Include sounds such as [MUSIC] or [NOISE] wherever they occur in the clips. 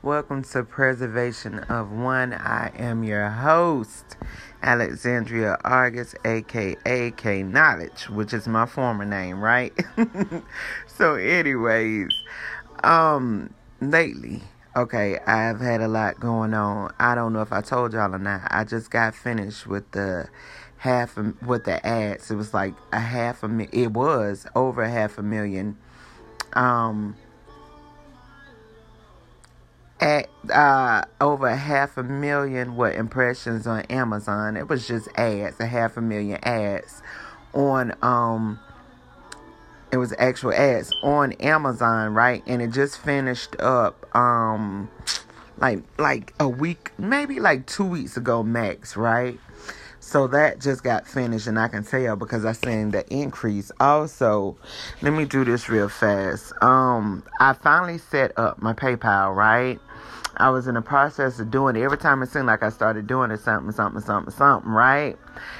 Welcome to Preservation of One. I am your host, Alexandria August, aka K Knowledge, which is my former name, right? [LAUGHS] so, anyways, um, lately, okay, I've had a lot going on. I don't know if I told y'all or not. I just got finished with the half with the ads. It was like a half a it was over half a million. Um at uh, over half a million what impressions on Amazon. It was just ads, a half a million ads on um it was actual ads on Amazon, right? And it just finished up um like like a week, maybe like 2 weeks ago max, right? So that just got finished, and I can tell because I seen the increase. Also, let me do this real fast. Um, I finally set up my PayPal, right? I was in the process of doing it. Every time it seemed like I started doing it, something, something, something, something, right?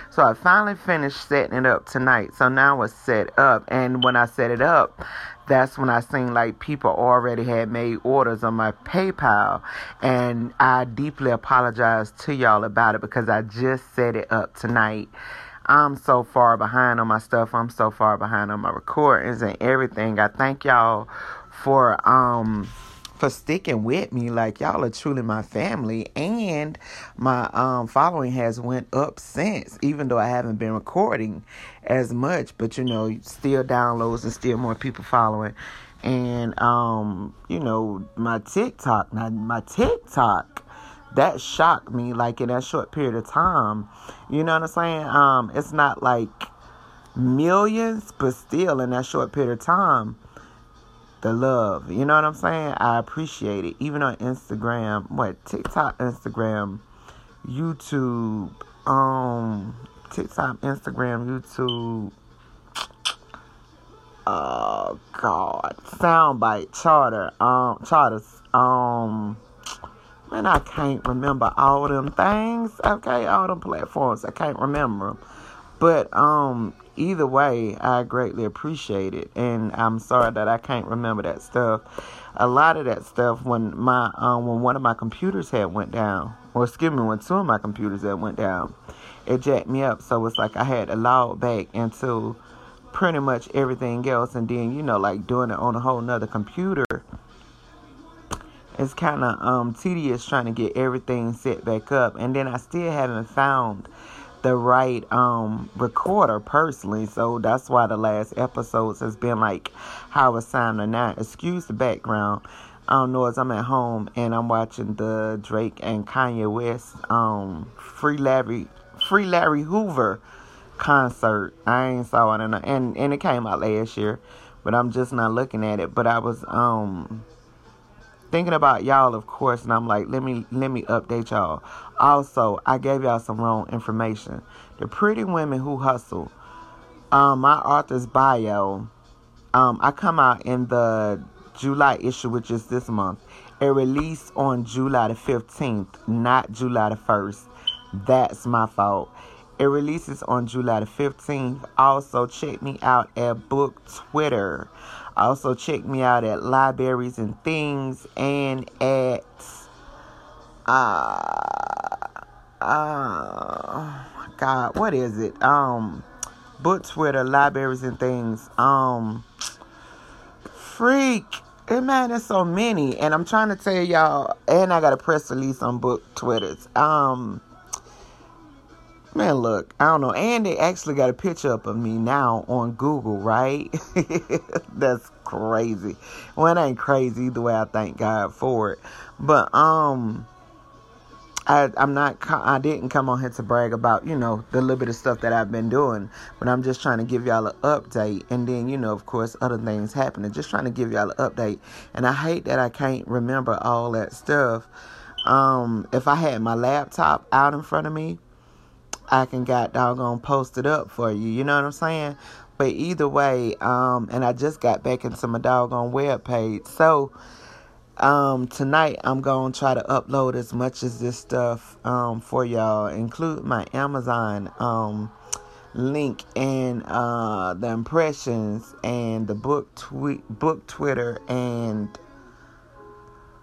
So I finally finished setting it up tonight. So now it's set up. And when I set it up, that's when I seen like people already had made orders on my PayPal. And I deeply apologize to y'all about it because I just set it up tonight. I'm so far behind on my stuff. I'm so far behind on my recordings and everything. I thank y'all for um for sticking with me. Like y'all are truly my family, and my um, following has went up since. Even though I haven't been recording as much, but you know, still downloads and still more people following. And um, you know, my TikTok, now my TikTok that shocked me like in that short period of time. You know what I'm saying? Um, it's not like millions, but still in that short period of time, the love. You know what I'm saying? I appreciate it. Even on Instagram, what TikTok, Instagram, YouTube, um, TikTok, Instagram, YouTube. Oh God, soundbite, charter, um, charters, um, man, I can't remember all them things. Okay, all them platforms, I can't remember them. But um, either way, I greatly appreciate it, and I'm sorry that I can't remember that stuff. A lot of that stuff when my um, when one of my computers had went down, or excuse me, when two of my computers had went down, it jacked me up. So it's like I had to log back into pretty much everything else, and then you know, like doing it on a whole nother computer. It's kind of um, tedious trying to get everything set back up, and then I still haven't found the right um recorder personally. So that's why the last episodes has been like how it's sounding now. Excuse the background. I don't know as I'm at home and I'm watching the Drake and Kanye West um free Larry free Larry Hoover concert. I ain't saw it and and, and it came out last year but I'm just not looking at it. But I was um thinking about y'all, of course, and I'm like, let me let me update y'all. Also, I gave y'all some wrong information. The Pretty Women Who Hustle. Um, my author's bio. Um, I come out in the July issue, which is this month. It released on July the 15th, not July the 1st. That's my fault. It releases on July the 15th. Also, check me out at Book Twitter. Also, check me out at Libraries and Things and at. Uh, uh, God, what is it? Um, Book Twitter, Libraries and Things. Um, freak. It man, there's so many, and I'm trying to tell y'all, and I got a press release on book Twitters. Um, Man, look, I don't know. And they actually got a picture up of me now on Google, right? [LAUGHS] That's crazy. Well, it ain't crazy either way. I thank God for it. But um, I I'm not. I didn't come on here to brag about you know the little bit of stuff that I've been doing. But I'm just trying to give y'all an update. And then you know, of course, other things happening. Just trying to give y'all an update. And I hate that I can't remember all that stuff. Um, if I had my laptop out in front of me I can got doggone posted up for you. You know what I'm saying? But either way, um, and I just got back into my doggone web page. So um, tonight I'm gonna try to upload as much as this stuff um, for y'all, include my Amazon um, link and uh, the impressions and the book tweet, book Twitter and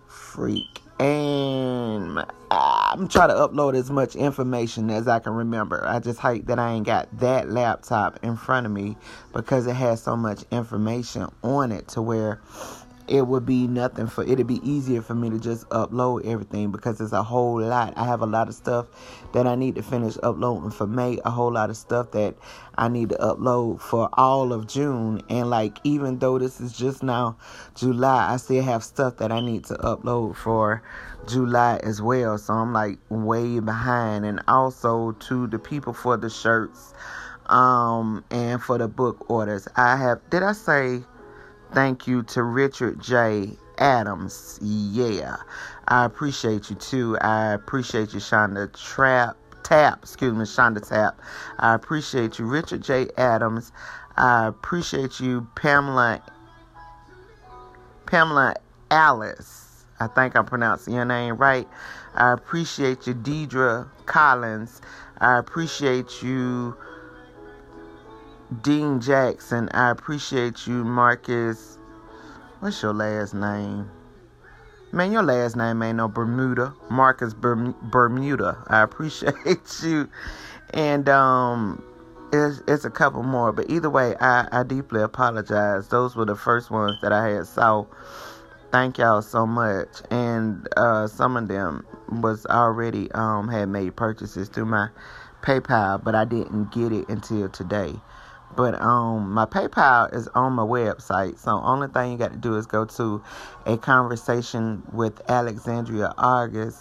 freak and I'm trying to upload as much information as I can remember. I just hate that I ain't got that laptop in front of me because it has so much information on it to where it would be nothing for it'd be easier for me to just upload everything because it's a whole lot. I have a lot of stuff that I need to finish uploading for May, a whole lot of stuff that I need to upload for all of June. And like even though this is just now July, I still have stuff that I need to upload for July as well. So I'm like way behind and also to the people for the shirts um and for the book orders. I have did I say Thank you to Richard J. Adams. Yeah, I appreciate you too. I appreciate you, Shonda Trap. Tap, excuse me, Shonda Tap. I appreciate you, Richard J. Adams. I appreciate you, Pamela. Pamela Alice. I think I'm pronouncing your name right. I appreciate you, Deidre Collins. I appreciate you, Dean Jackson, I appreciate you, Marcus. What's your last name? Man, your last name ain't no Bermuda. Marcus Bermuda. I [LAUGHS] appreciate you. And um it's, it's a couple more, but either way, I, I deeply apologize. Those were the first ones that I had saw. Thank y'all so much. And uh, some of them was already um had made purchases through my PayPal, but I didn't get it until today. But um, my PayPal is on my website, so only thing you got to do is go to a conversation with Alexandria August,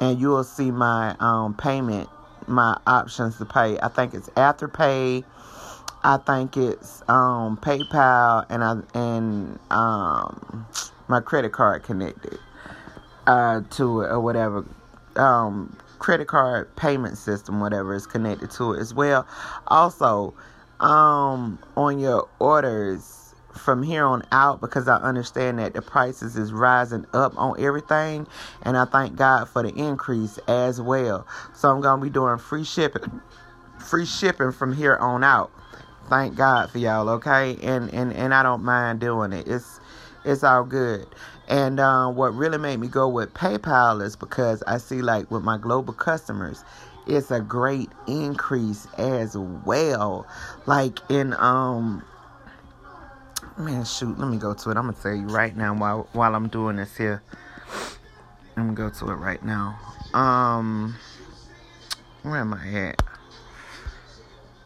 and you will see my um payment, my options to pay. I think it's Afterpay. I think it's um PayPal, and I and um my credit card connected uh to it or whatever. Um, credit card payment system, whatever is connected to it as well. Also, um on your orders from here on out because I understand that the prices is rising up on everything and I thank God for the increase as well. So I'm to be doing free shipping free shipping from here on out. Thank God for y'all, okay? And and and I don't mind doing it. It's it's all good. And uh, what really made me go with PayPal is because I see like with my global customers, it's a great increase as well. Like in um man shoot, let me go to it. I'm gonna tell you right now while while I'm doing this here. Let me go to it right now. Um where am I at?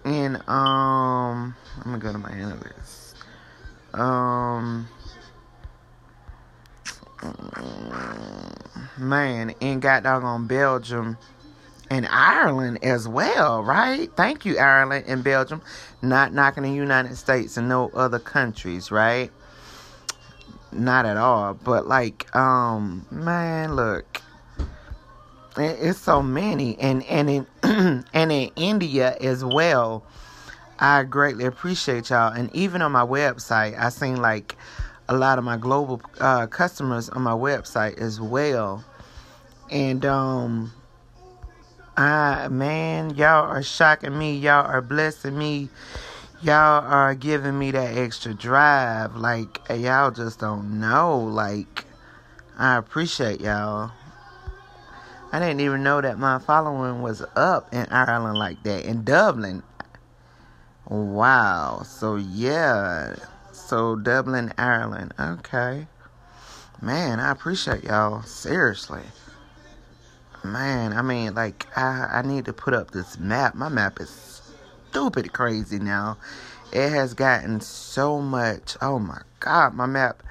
And um I'm gonna go to my analytics. Um man, in got dog on Belgium and Ireland as well, right? Thank you, Ireland and Belgium. Not knocking the United States and no other countries, right? Not at all. But like, um, man, look. It's so many. And and in [CLEARS THROAT] and in India as well. I greatly appreciate y'all. And even on my website, I seen like a lot of my global uh, customers on my website as well. And um I man, y'all are shocking me. Y'all are blessing me. Y'all are giving me that extra drive. Like eh, y'all just don't know. Like I appreciate y'all. I didn't even know that my following was up in Ireland like that. In Dublin. Wow. So yeah. So Dublin, Ireland. Okay. Man, I appreciate y'all. Seriously man, I mean, like, I, I need to put up this map. My map is stupid crazy now. It has gotten so much. Oh my God, my map.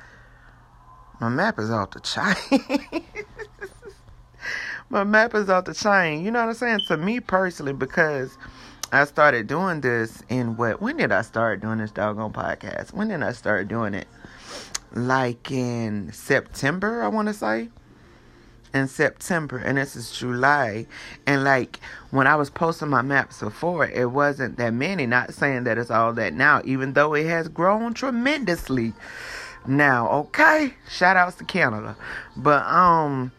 My map is off the chain. [LAUGHS] my map is off the chain. You know what I'm saying? To me personally, because I started doing this in what? When did I start doing this doggone podcast? When did I start doing it? Like in September, I want to say in September and this is July. And like when I was posting my maps before, it wasn't that many. Not saying that it's all that now, even though it has grown tremendously now. Okay, shout outs to Canada, but um.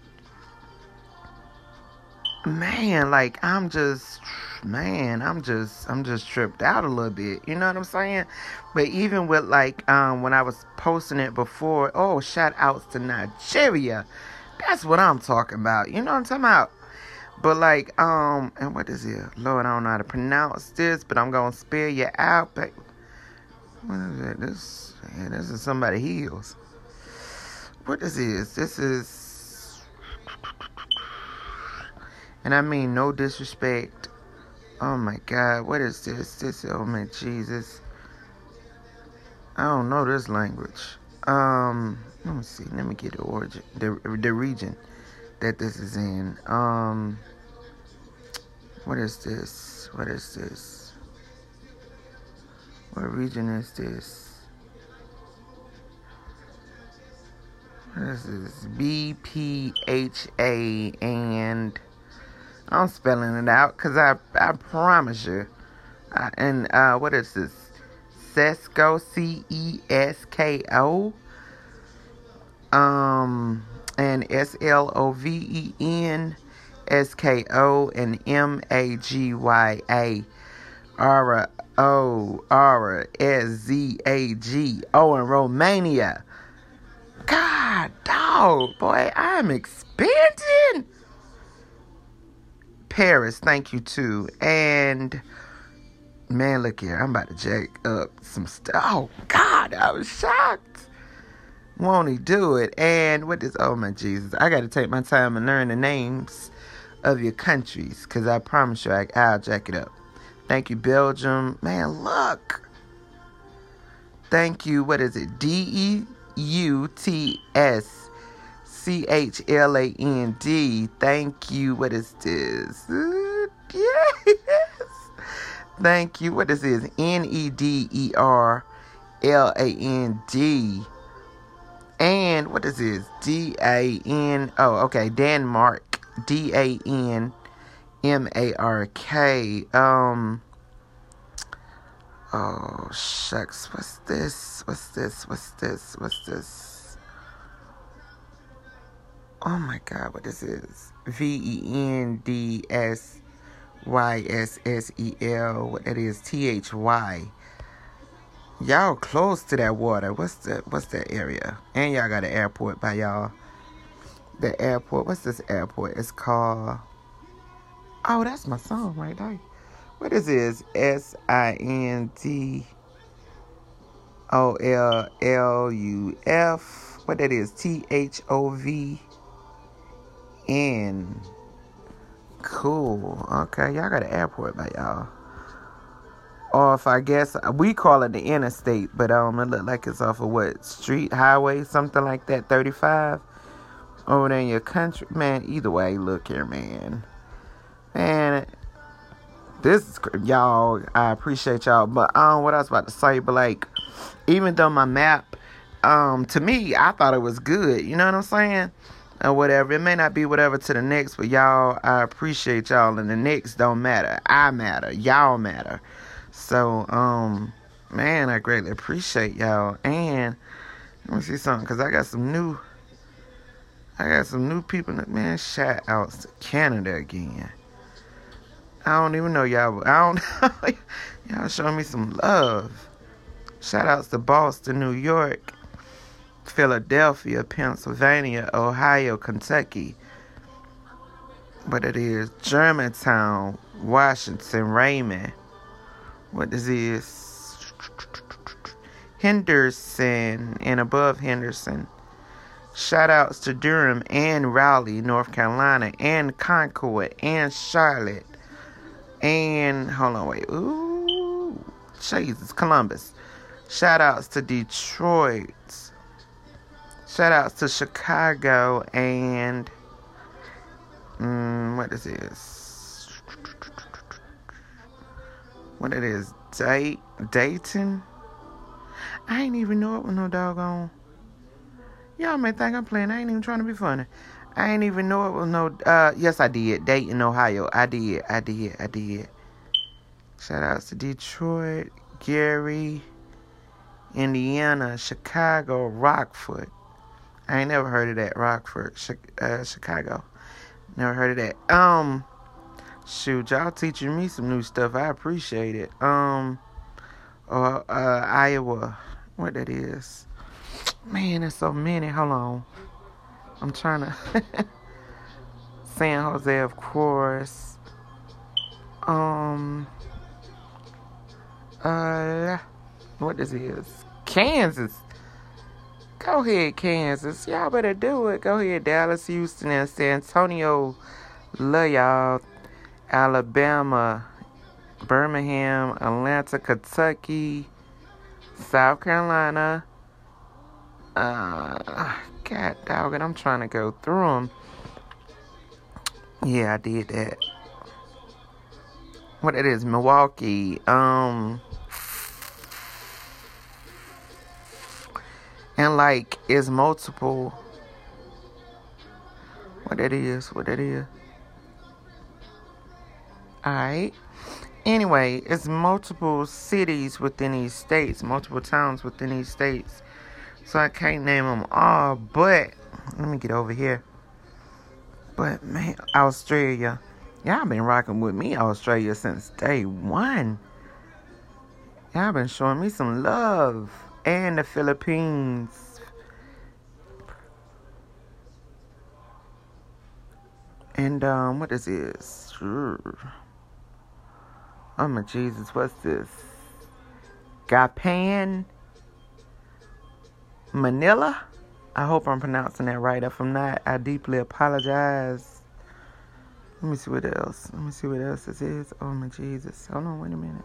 man, like I'm just man, I'm just I'm just tripped out a little bit. You know what I'm saying? But even with like um when I was posting it before, oh shout outs to Nigeria. That's what I'm talking about. You know what I'm talking about? But like um and what is it? Lord, I don't know how to pronounce this, but I'm gonna spell you out. But what is it? This yeah, this is somebody heals. What is this? This is and I mean no disrespect Oh my God, what is this? This, oh my Jesus. I don't know this language. Um, let me see. Let me get the origin, the the region that this is in. Um, what is this? What is this? What region is this? What is this? B P H A and I'm spelling it out because I, I promise you. Uh, and uh, what is this? Cesko, C E S K O. Um, and S L O V E N S K O and M A G Y A. R O R S Z A G. Oh, in Romania. God, dog, boy, I'm expanding. Paris, thank you too. And man, look here, I'm about to jack up some stuff. Oh God, I was shocked. Won't he do it? And what is oh my Jesus? I got to take my time and learn the names of your countries, because I promise you, I, I'll jack it up. Thank you, Belgium. Man, look. Thank you. What is it? D E U T S C H L A N D. Thank you. What is this? [LAUGHS] yes. Thank you. What is this? is N E D E R L A N D. And what is this? is D A N. Oh, okay. Denmark. D A N M A R K. Um. Oh shucks. What's this? What's this? What's this? What's this? oh my god, what this is. V E N D S Y S S E L. What that is? T H Y. Y'all close to that water. What's the what's that area? And y'all got an airport by y'all. The airport. What's this airport? It's called. Oh, that's my song right there. What is this? S I N T O L L U F. What that is? T H O V in. Cool. Okay, y'all got an airport by y'all. Or if I guess we call it the interstate, but um, it look like it's off of what street, highway, something like that, 35 over there in your country. Man, either way, look here, man. Man, this is y'all. I appreciate y'all, but um, what I was about to say, but like, even though my map, um, to me, I thought it was good. You know what I'm saying? Or whatever. It may not be whatever to the next, but y'all, I appreciate y'all, and the next don't matter. I matter. Y'all matter. So, um, man, I greatly appreciate y'all. And let me see something, cause I got some new, I got some new people. That, man, shout outs to Canada again. I don't even know y'all. I don't. [LAUGHS] y'all showing me some love. Shout outs to Boston, New York. Philadelphia, Pennsylvania, Ohio, Kentucky. But it is Germantown, Washington, Raymond. What is this? Henderson and above Henderson. Shout outs to Durham and Raleigh, North Carolina, and Concord and Charlotte. And hold on, wait. Ooh, Jesus, Columbus. Shout outs to Detroit, Shout outs to Chicago and um, what is this? What it is? Dayton? I ain't even know it was no doggone. Y'all may think I'm playing. I ain't even trying to be funny. I ain't even know it was no. Uh, yes, I did. Dayton, Ohio. I did. I did. I did. Shout outs to Detroit, Gary, Indiana, Chicago, Rockford. I ain't never heard of that. Rockford, uh, Chicago. Never heard of that. Um, Shoot, y'all teaching me some new stuff. I appreciate it. Um, uh, uh Iowa, what that is? Man, there's so many. Hold on. I'm trying [LAUGHS] to. San Jose, of course. Um. Uh, what this is? Kansas. Go ahead, Kansas. Y'all better do it. Go ahead, Dallas, Houston, and San Antonio. Love y'all. Alabama, Birmingham, Atlanta, Kentucky, South Carolina. Uh, God dog it, I'm trying to go through them. Yeah, I did that. What it is, Milwaukee. Um, and like it's multiple. What that is what that is. All right anyway it's multiple cities within these states multiple towns within these states. So i can't name them all but let me get over here. But man australia. Y'all been rocking with me australia since day one. Y'all been showing me some love and the Philippines. And um, what is this? Oh my Jesus, what's this? Gapan, Manila. I hope I'm pronouncing that right. If I'm not, I deeply apologize. Let me see what else. Let me see what else this is. Oh my Jesus. Hold on, wait a minute.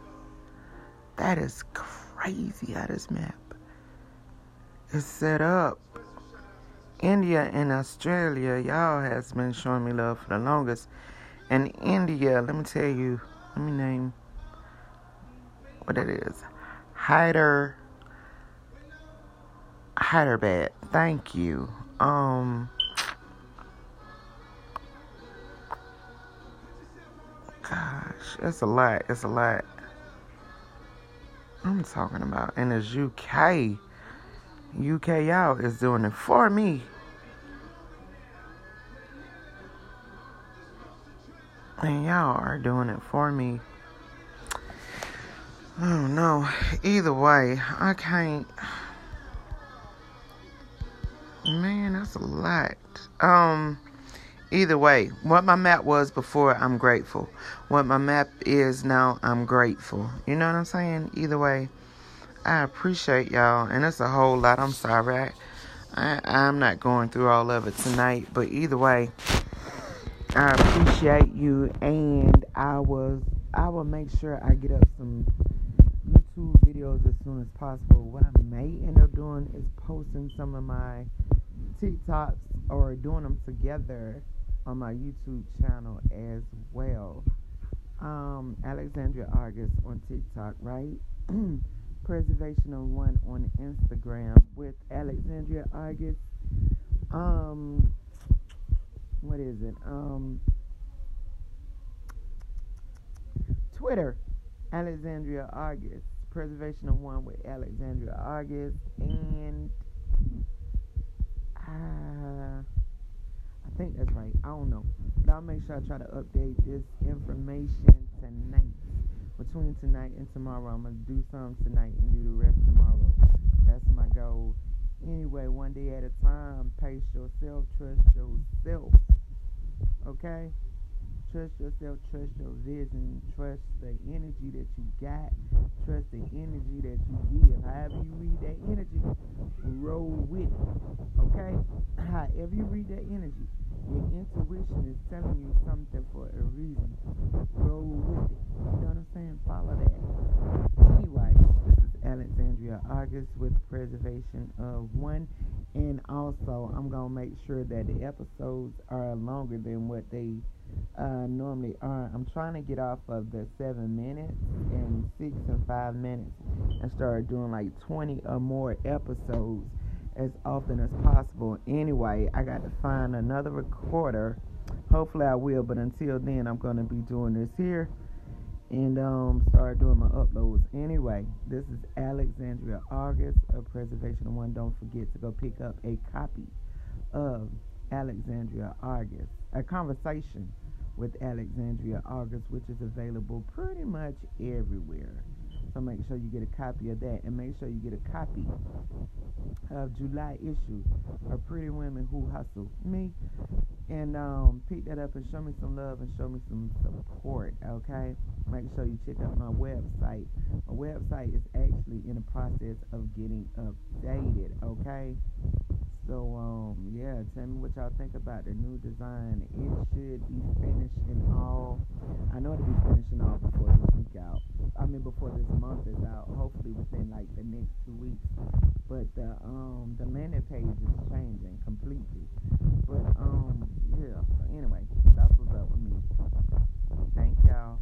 That is crazy how this map is set up. India and Australia, y'all has been showing me love for the longest. And India, let me tell you, let me name what it is. Hyder Hyderabad. Thank you. Um Gosh, it's a lot. It's a lot. I'm talking about. And it's UK. UK out is doing it for me. And y'all are doing it for me. Oh no. Either way, I can't. Man, that's a lot. Um, either way, what my map was before, I'm grateful. What my map is now, I'm grateful. You know what I'm saying? Either way, I appreciate y'all, and it's a whole lot. I'm sorry. I, I, am not going through all of it tonight, but either way, I appreciate you, and I was I will make sure I get up some YouTube videos as soon as possible. What I may end up doing is posting some of my TikToks or doing them together on my YouTube channel as well. Um, Alexandria August on TikTok, right? [CLEARS THROAT] Preservation of One on Instagram with Alexandria August. Um, what is it? Um, Twitter, Alexandria August. Preservation of One with Alexandria August. And uh, I think that's right. I don't know. But I'll make sure I try to update this information tonight between tonight and tomorrow. I'm gonna do some tonight and do the rest tomorrow. That's my goal. Anyway, one day at a time. Pace yourself. Trust yourself. Okay. Trust yourself, trust your vision, trust the energy that you got, trust the energy that you give. However you read that energy, roll with it. Okay? [CLEARS THROAT] However you read that energy, your intuition is telling you something for a reason. Roll with it. You know what I'm saying? Follow that. Anyway, this is Alexandria August with Preservation of One. And also, I'm going to make sure that the episodes are longer than what they uh, normally are. I'm trying to get off of the seven minutes and six and five minutes and start doing like 20 or more episodes as often as possible. Anyway, I got to find another recorder. Hopefully, I will, but until then, I'm going to be doing this here and um, start doing my uploads. Anyway, this is Alexandria August of Preservation One. Don't forget to go pick up a copy of Alexandria August, a conversation with Alexandria August, which is available pretty much everywhere. So make sure you get a copy of that and make sure you get a copy of July issue of Pretty Women Who Hustle. Me and um, pick that up and show me some love and show me some support, okay? Make sure you check out my website. My website is actually in the process of getting updated, okay? So um yeah, tell me what y'all think about the new design. It should be finished in all. I know it'll be finishing all before this week out. I mean before this month is out. Hopefully within like the next two weeks. But the um the landing page is changing completely. But um yeah. So anyway, that's what's up with me. Thank y'all.